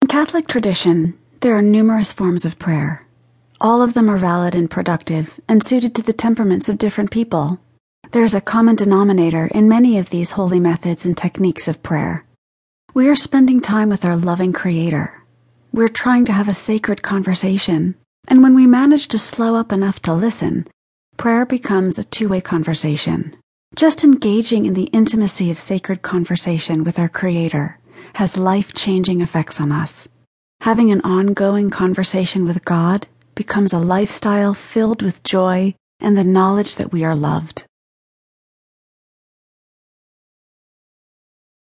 In Catholic tradition, there are numerous forms of prayer. All of them are valid and productive and suited to the temperaments of different people. There is a common denominator in many of these holy methods and techniques of prayer. We are spending time with our loving Creator. We're trying to have a sacred conversation, and when we manage to slow up enough to listen, prayer becomes a two way conversation. Just engaging in the intimacy of sacred conversation with our Creator has life changing effects on us. Having an ongoing conversation with God becomes a lifestyle filled with joy and the knowledge that we are loved.